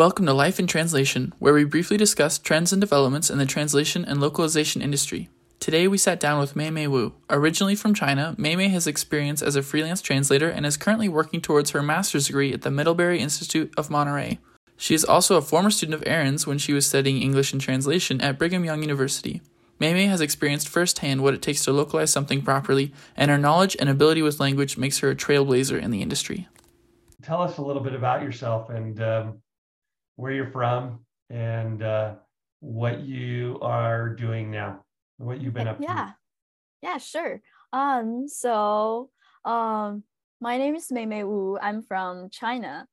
Welcome to Life in Translation, where we briefly discuss trends and developments in the translation and localization industry. Today we sat down with Mei Mei Wu. Originally from China, Mei Mei has experience as a freelance translator and is currently working towards her master's degree at the Middlebury Institute of Monterey. She is also a former student of Aaron's when she was studying English and translation at Brigham Young University. Mei Mei has experienced firsthand what it takes to localize something properly, and her knowledge and ability with language makes her a trailblazer in the industry. Tell us a little bit about yourself and um, where you're from and uh, what you are doing now, what you've been up yeah. to. Yeah, yeah, sure. Um, so um, my name is Mei Mei Wu. I'm from China.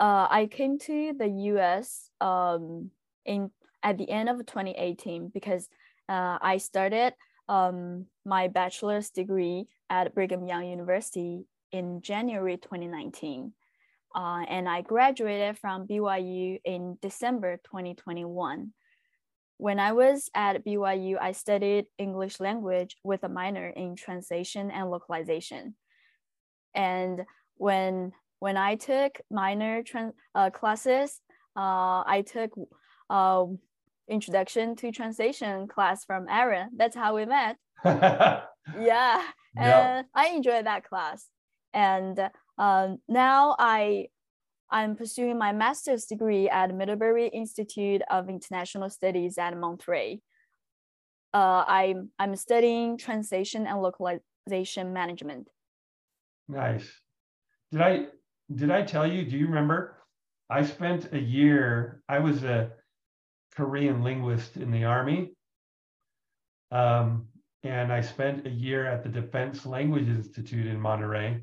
Uh, I came to the U.S. Um, in at the end of 2018 because uh, I started um, my bachelor's degree at Brigham Young University in January 2019 uh, and I graduated from BYU in December 2021. When I was at BYU, I studied English language with a minor in translation and localization. And when when I took minor trans, uh, classes, uh, I took uh, introduction to translation class from Aaron. That's how we met. yeah, and I enjoyed that class. And um, now I I'm pursuing my master's degree at Middlebury Institute of International Studies at Monterey. Uh, I'm I'm studying translation and localization management. Nice. Did I did I tell you? Do you remember? I spent a year. I was a Korean linguist in the army, um, and I spent a year at the Defense Language Institute in Monterey.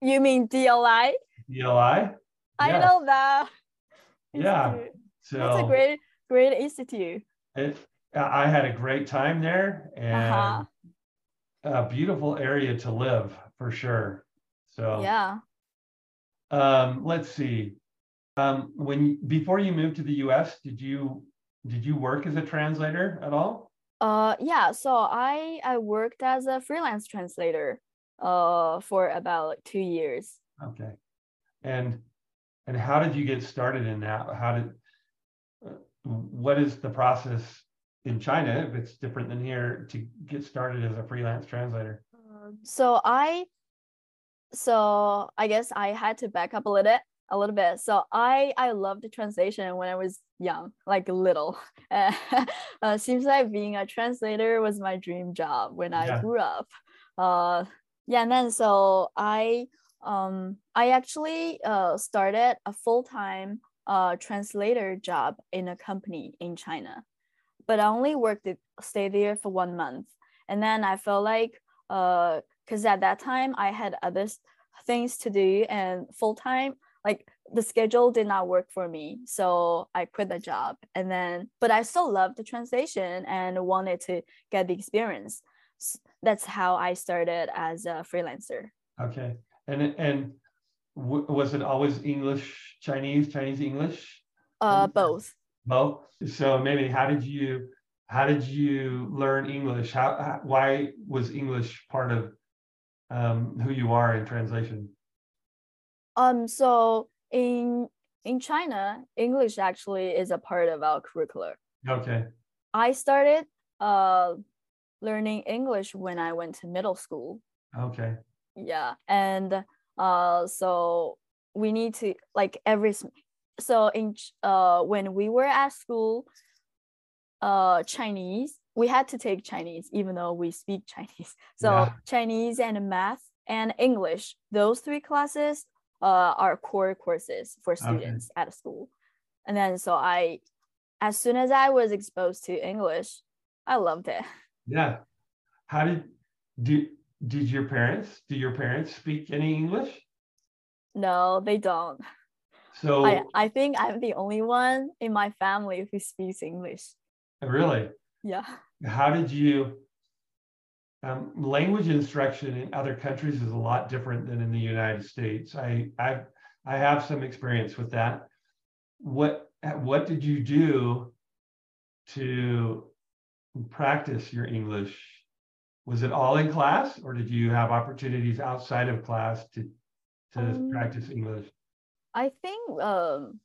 You mean DLI? DLI. I Yes. know that. Yeah. institute. So That's a great, great institute. it, I I had a great time there and Uh-huh. a beautiful area to live for sure. So Yeah. um, let's see. Um, when before you moved to the U.S., did you did you work as a translator at all? Uh, yeah. So I I worked as a freelance translator, uh, for about two years. Okay. And and how did you get started in that? How did uh, what is the process in China if it's different than here to get started as a freelance translator? So I, so I guess I had to back up a little bit, a little bit. So I I loved translation when I was young, like little. uh, seems like being a translator was my dream job when I Yeah. grew up. Uh, yeah, and then so I um I actually uh started a full time uh translator job in a company in China, but I only worked it stay there for one month, and then I felt like uh because at that time I had other things to do and full time like the schedule did not work for me so i quit the job. And then but i still loved the translation and wanted to get the experience that's how i started as a freelancer Okay. And and w- was it always English, Chinese, Chinese English? uh both Both. So maybe how did you how did you learn English? How, how why was English part of um, who you are in translation? um so in in china english actually is a part of our curriculum Okay. i started uh learning english when i went to middle school. Okay. yeah and uh so we need to like every so in uh when we were at school uh chinese we had to take chinese even though we speak chinese. So Yeah. chinese and math and english those three classes uh are core courses for students at school. And then so i as soon as i was exposed to english i loved it Yeah. How did do did your parents do your parents speak any English? no they don't So I, I think I'm the only one in my family who speaks English. really, Yeah. how did you um, language instruction in other countries is a lot different than in the United States. I I I have some experience with that. What what did you do to practice your English? Was it all in class, or did you have opportunities outside of class to to Um, practice English? I think um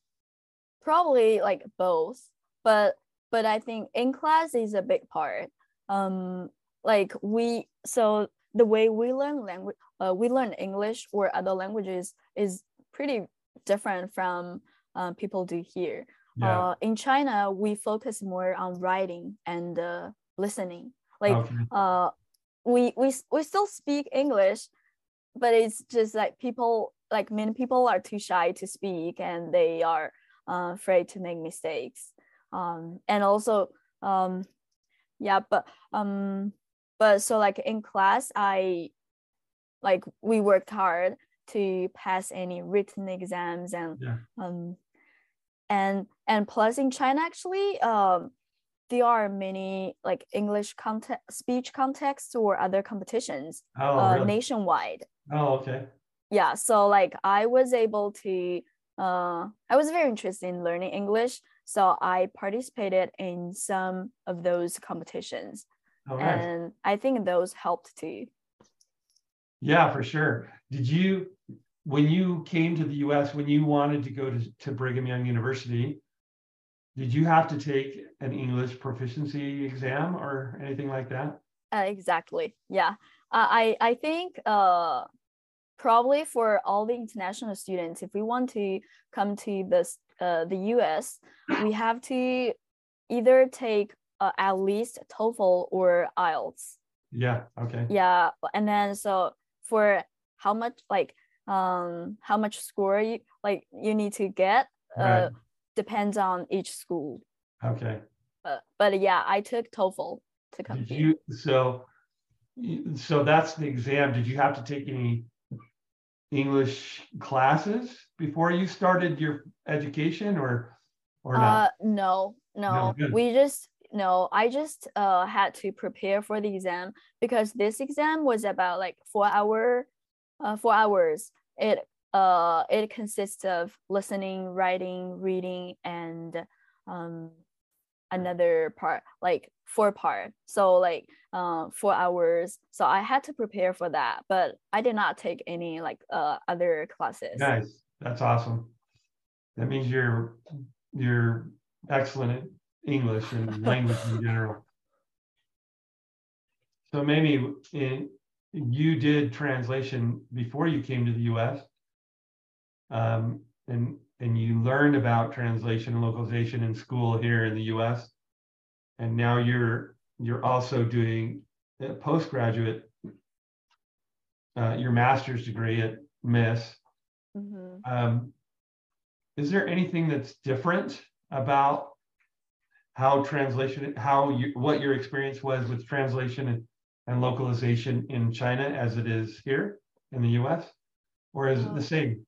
probably like both, but but I think in class is a big part. Um, like we so the way we learn language, uh, we learn English or other languages is pretty different from uh, people do here. Yeah. Uh, in China, we focus more on writing and uh, listening. Like okay. uh, we we we still speak English, but it's just like people like many people are too shy to speak and they are uh, afraid to make mistakes. Um, and also, um, yeah, but um, but so like in class, I like we worked hard to pass any written exams and yeah. um and and plus in China actually um there are many like English context speech contests or other competitions oh, uh, really? nationwide. Oh, okay. Yeah, so like I was able to uh I was very interested in learning English, so I participated in some of those competitions. Nice. And I think those helped too. Yeah, for sure. Did you when you came to the US, when you wanted to go to, to Brigham Young University, did you have to take an English proficiency exam or anything like that? Uh, exactly. Yeah. Uh, I, I think uh, probably for all the international students, if we want to come to this, uh, the US, we have to either take uh, at least TOEFL or IELTS. Yeah. Okay. Yeah. And then so for how much like um how much score you like you need to get uh right. depends on each school. Okay. But, but yeah i took toefl to come did you so so that's the exam. Did you have to take any english classes before you started your education or or not? Uh, no no, no we just no i just uh had to prepare for the exam because this exam was about like four hour uh, four hours. It uh it consists of listening, writing, reading, and um another part like four part. So like uh, four hours. So I had to prepare for that, but I did not take any like uh other classes. Nice. That's awesome. That means you're you're excellent at English and language in general. So maybe in you did translation before you came to the U.S. Um, and and you learned about translation and localization in school here in the U.S. And now you're you're also doing a postgraduate, uh, your master's degree at MIIS. Mm-hmm. Um, is there anything that's different about how translation, how you, what your experience was with translation and and localization in China as it is here in the US? Or is it the same?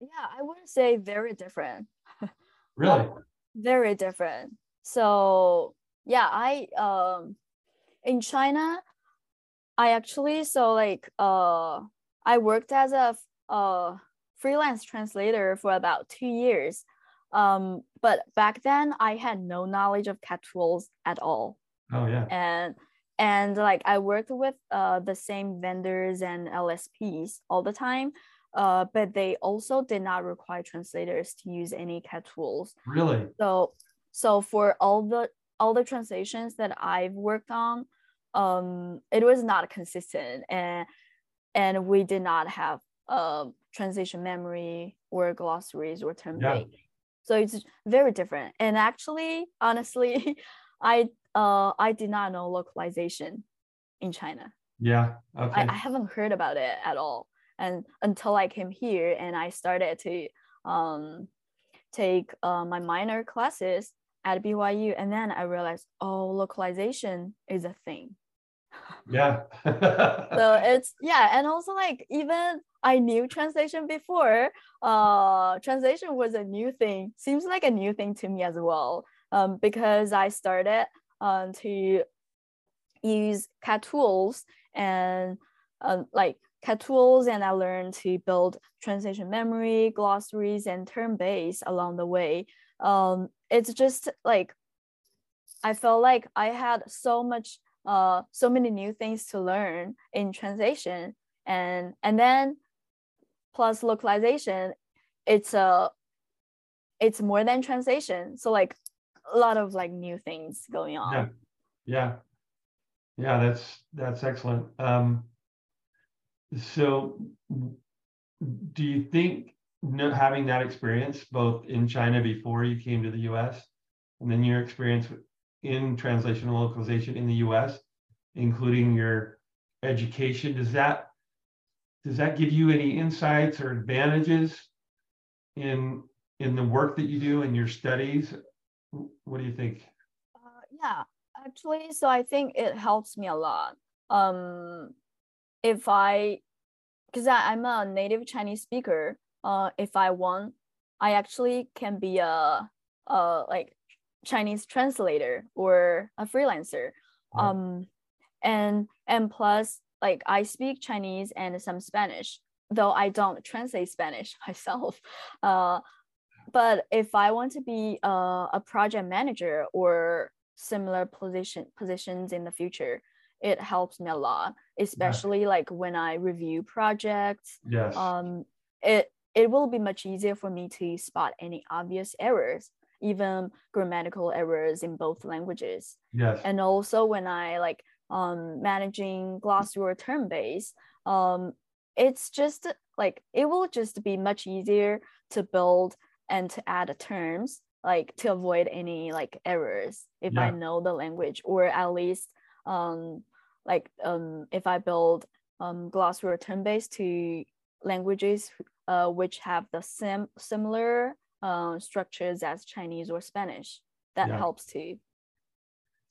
Yeah, I wouldn't say very different. really? very different. So yeah, I um in China, I actually so like uh I worked as a uh freelance translator for about two years. Um, but back then I had no knowledge of CAT tools at all. Oh yeah. And and like I worked with uh, the same vendors and LSPs all the time, uh, but they also did not require translators to use any CAT tools. Really? So so for all the all the translations that I've worked on, um, it was not consistent and and we did not have uh, translation memory or glossaries or term yeah. So it's very different. And actually, honestly, I uh, I did not know localization in China. Yeah. Okay. I, I haven't heard about it at all. And until I came here and I started to um, take uh, my minor classes at BYU, and then I realized, oh, localization is a thing. Yeah. so it's yeah, and also like even I knew translation before. Uh, translation was a new thing. Seems like a new thing to me as well. Um, because I started um, to use CAT tools and uh, like CAT tools and I learned to build translation memory, glossaries, and term base along the way. Um, it's just like I felt like I had so much, uh, so many new things to learn in translation, and and then plus localization, it's a it's more than translation. So like a lot of like new things going on. Yeah. Yeah. Yeah, that's that's excellent. Um, so do you think having that experience both in China before you came to the US and then your experience in translation and localization in the US, including your education, does that does that give you any insights or advantages in in the work that you do in your studies? What do you think? Uh, yeah, actually, so I think it helps me a lot. Um, if I, because I'm a native Chinese speaker, uh, if I want, I actually can be a, a like Chinese translator or a freelancer. Um, and and plus, like I speak Chinese and some Spanish, though I don't translate Spanish myself. Uh, but if I want to be a, a project manager or similar position positions in the future, it helps me a lot, especially yeah. like when I review projects. Yes. Um, it it will be much easier for me to spot any obvious errors, even grammatical errors in both languages. Yes. And also when I like um managing glossary or term base, um, it's just like it will just be much easier to build and to add terms like to avoid any like errors if yeah. I know the language or at least um like um if I build um glossary or term base to languages uh, which have the same similar uh, structures as Chinese or Spanish that yeah. helps too.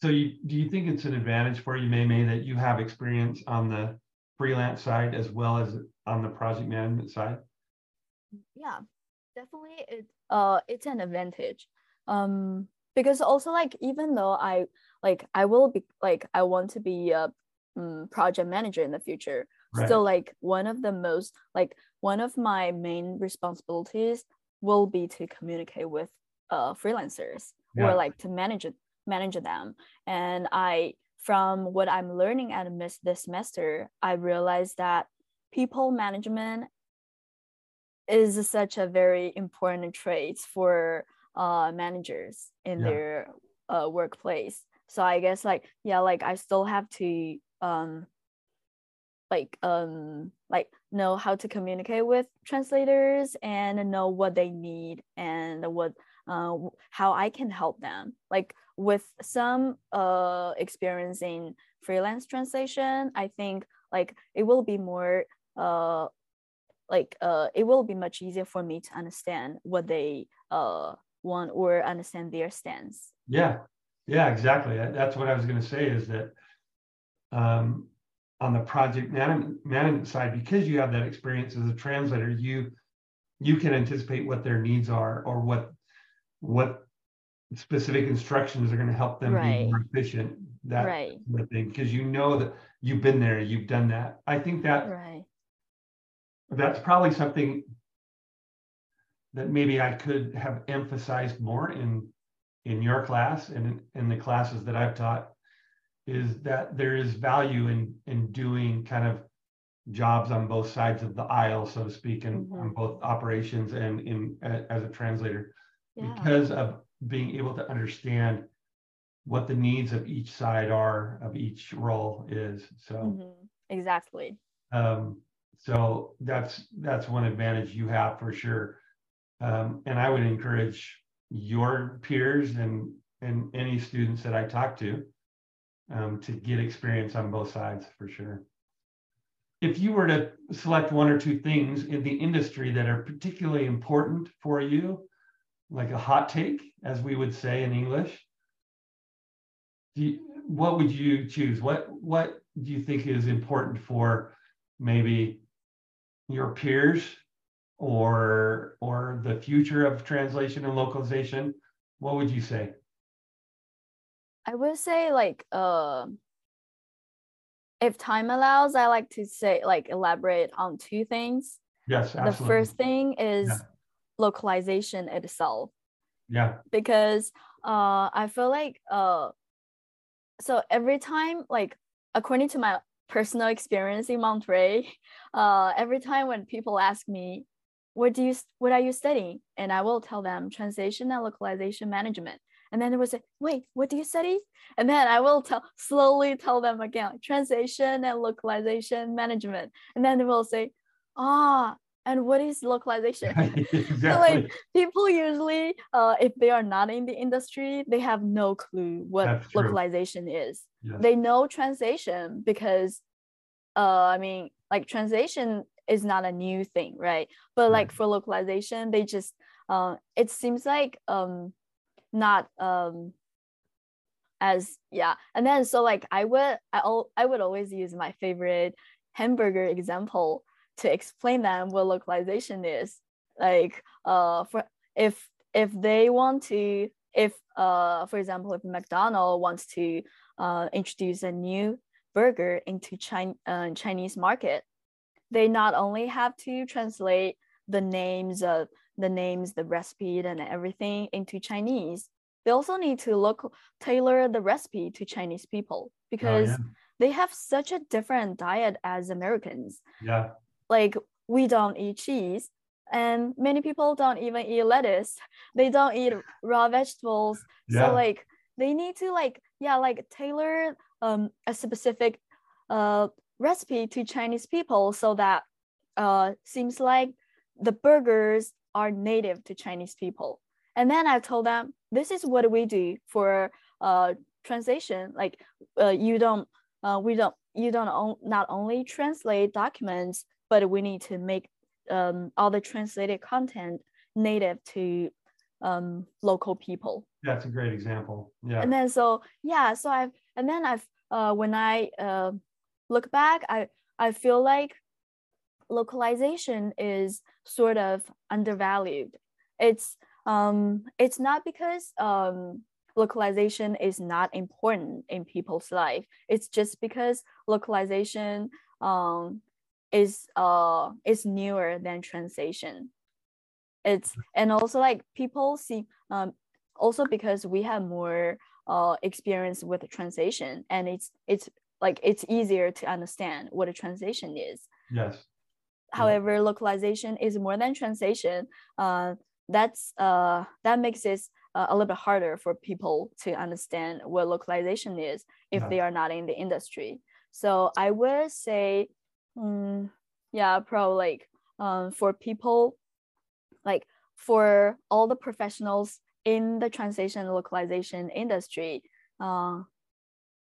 So you, do you think it's an advantage for you, Mei Mei, that you have experience on the freelance side as well as on the project management side? Yeah, definitely it uh it's an advantage um because also like even though i like i will be like i want to be a um, project manager in the future right. still like one of the most like one of my main responsibilities will be to communicate with uh freelancers yeah. or like to manage manage them and i from what i'm learning at this semester i realized that people management is such a very important trait for uh, managers in yeah. their uh, workplace. So I guess like yeah, like I still have to um, like um like know how to communicate with translators and know what they need and what uh, how I can help them. Like with some uh experience in freelance translation, I think like it will be more uh like uh, it will be much easier for me to understand what they uh, want or understand their stance. Yeah, yeah, exactly. That's what I was going to say is that um, on the project management, side, because you have that experience as a translator, you you can anticipate what their needs are or what what specific instructions are going to help them right. be more efficient. That right. thing, because you know that you've been there, you've done that. I think that right that's probably something that maybe I could have emphasized more in in your class and in, in the classes that I've taught is that there is value in in doing kind of jobs on both sides of the aisle, so to speak, and mm-hmm. on both operations and in as a translator, yeah. because of being able to understand what the needs of each side are of each role is. So mm-hmm. exactly. Um, so that's that's one advantage you have for sure. Um, and I would encourage your peers and and any students that I talk to um, to get experience on both sides for sure. If you were to select one or two things in the industry that are particularly important for you, like a hot take, as we would say in English, you, what would you choose? What what do you think is important for maybe your peers or or the future of translation and localization what would you say i would say like uh if time allows i like to say like elaborate on two things yes absolutely. the first thing is yeah. localization itself yeah because uh i feel like uh so every time like according to my personal experience in Monterey, uh, every time when people ask me, what do you what are you studying? And i will tell them translation and localization management. And then they will say wait what do you study? And then i will tell slowly tell them again translation and localization management. And then they will say ah and what is localization? Exactly. so like people usually uh, if they are not in the industry they have no clue what localization is. Yes. they know translation because uh, i mean like translation is not a new thing right? But like for localization they just uh, it seems like um not um as yeah. And then so like i would i, I would always use my favorite hamburger example to explain them what localization is. Like uh for if if they want to if uh for example if mcdonald wants to uh introduce a new burger into China, uh, chinese market they not only have to translate the names of the names the recipe and everything into chinese they also need to look tailor the recipe to chinese people because oh, yeah. they have such a different diet as americans. Yeah like we don't eat cheese and many people don't even eat lettuce. They don't eat raw vegetables. Yeah. so like they need to like yeah like tailor um, a specific uh, recipe to chinese people so that uh, seems like the burgers are native to chinese people. And then i told them this is what we do for uh, translation. Like uh, you don't uh, we don't you don't on, not only translate documents but we need to make um, all the translated content native to um, local people. That's a great example. Yeah. And then so yeah, so I've and then I've uh, when I uh, look back, I I feel like localization is sort of undervalued. It's um it's not because um localization is not important in people's life. It's just because localization um is uh is newer than translation it's and also like people see um also because we have more uh experience with translation and it's it's like it's easier to understand what a translation is yes however yeah. localization is more than translation uh that's uh that makes it uh, a little bit harder for people to understand what localization is if yeah. they are not in the industry so i would say Mm, yeah, probably like um, for people, like for all the professionals in the translation localization industry, uh,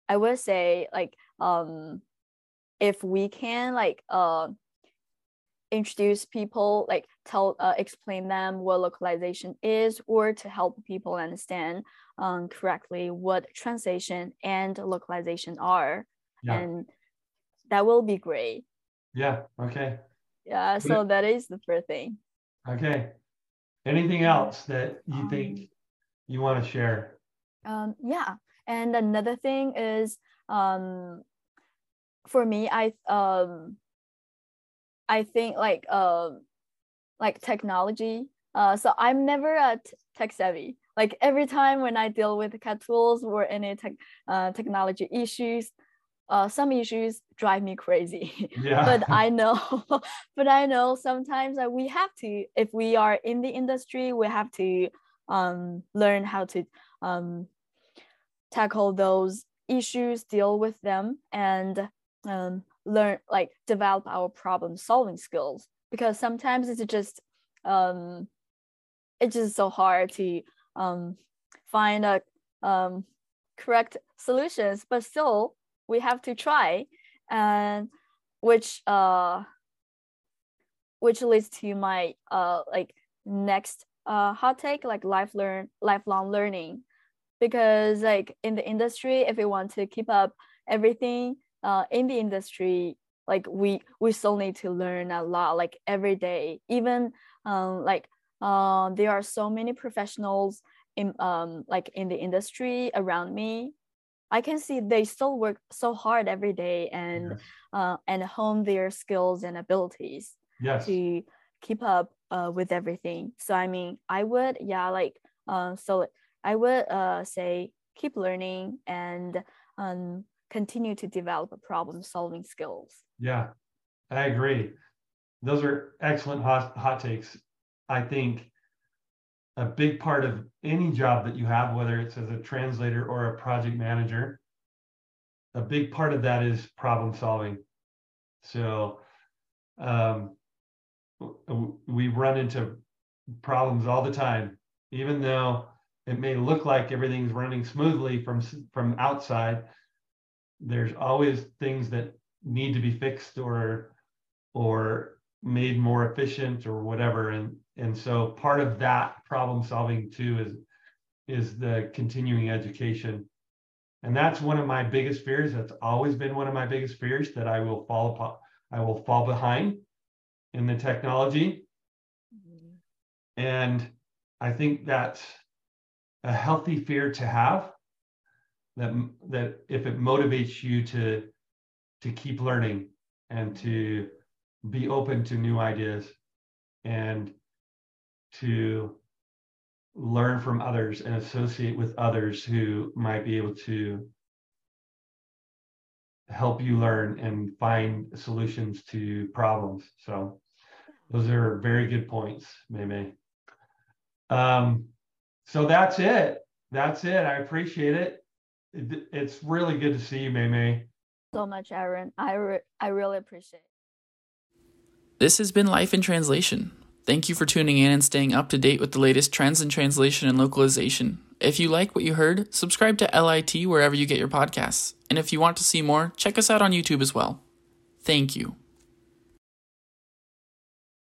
I would say like um, if we can like uh, introduce people, like tell uh, explain them what localization is, or to help people understand um, correctly what translation and localization are, yeah. and that will be great. Yeah. Okay. Yeah. So that is the first thing. Okay. Anything else that you um, think you want to share? Um, yeah. And another thing is, um, for me, I um, I think like um, like technology. Uh, so I'm never a t- tech savvy. Like every time when I deal with CAT tools or any tech uh, technology issues, uh, some issues drive me crazy. Yeah. but I know, but I know sometimes that we have to, if we are in the industry, we have to um, learn how to um, tackle those issues, deal with them, and um, learn like develop our problem solving skills. Because sometimes it's just um, it's just so hard to um, find a um, correct solutions, but still we have to try and which uh which leads to my uh like next uh hot take like life learn lifelong learning. Because like in the industry if we want to keep up everything uh in the industry like we we still need to learn a lot like every day. Even um like uh, there are so many professionals in um like in the industry around me I can see they still work so hard every day and yes. uh, and hone their skills and abilities yes. to keep up uh, with everything. So I mean, I would yeah like uh, so I would uh, say keep learning and um, continue to develop problem solving skills. Yeah, I agree. those are excellent hot, hot takes. I think a big part of any job that you have, whether it's as a translator or a project manager, a big part of that is problem solving. So um, we run into problems all the time, even though it may look like everything's running smoothly from from outside. There's always things that need to be fixed or or made more efficient or whatever. And and so part of that problem solving too is is the continuing education. And that's one of my biggest fears. That's always been one of my biggest fears that i will fall upon i will fall behind in the technology. Mm-hmm. and i think that's a healthy fear to have that that if it motivates you to to keep learning and to be open to new ideas and to learn from others and associate with others who might be able to help you learn and find solutions to problems. So those are very good points, Mei Um, so that's it. That's it. I appreciate it. it it's really good to see you, Mei So much, Aaron. I, re- I really appreciate it. This has been Life in Translation. Thank you for tuning in and staying up to date with the latest trends in translation and localization. If you like what you heard, subscribe to LIT wherever you get your podcasts. And if you want to see more, check us out on YouTube as well. Thank you.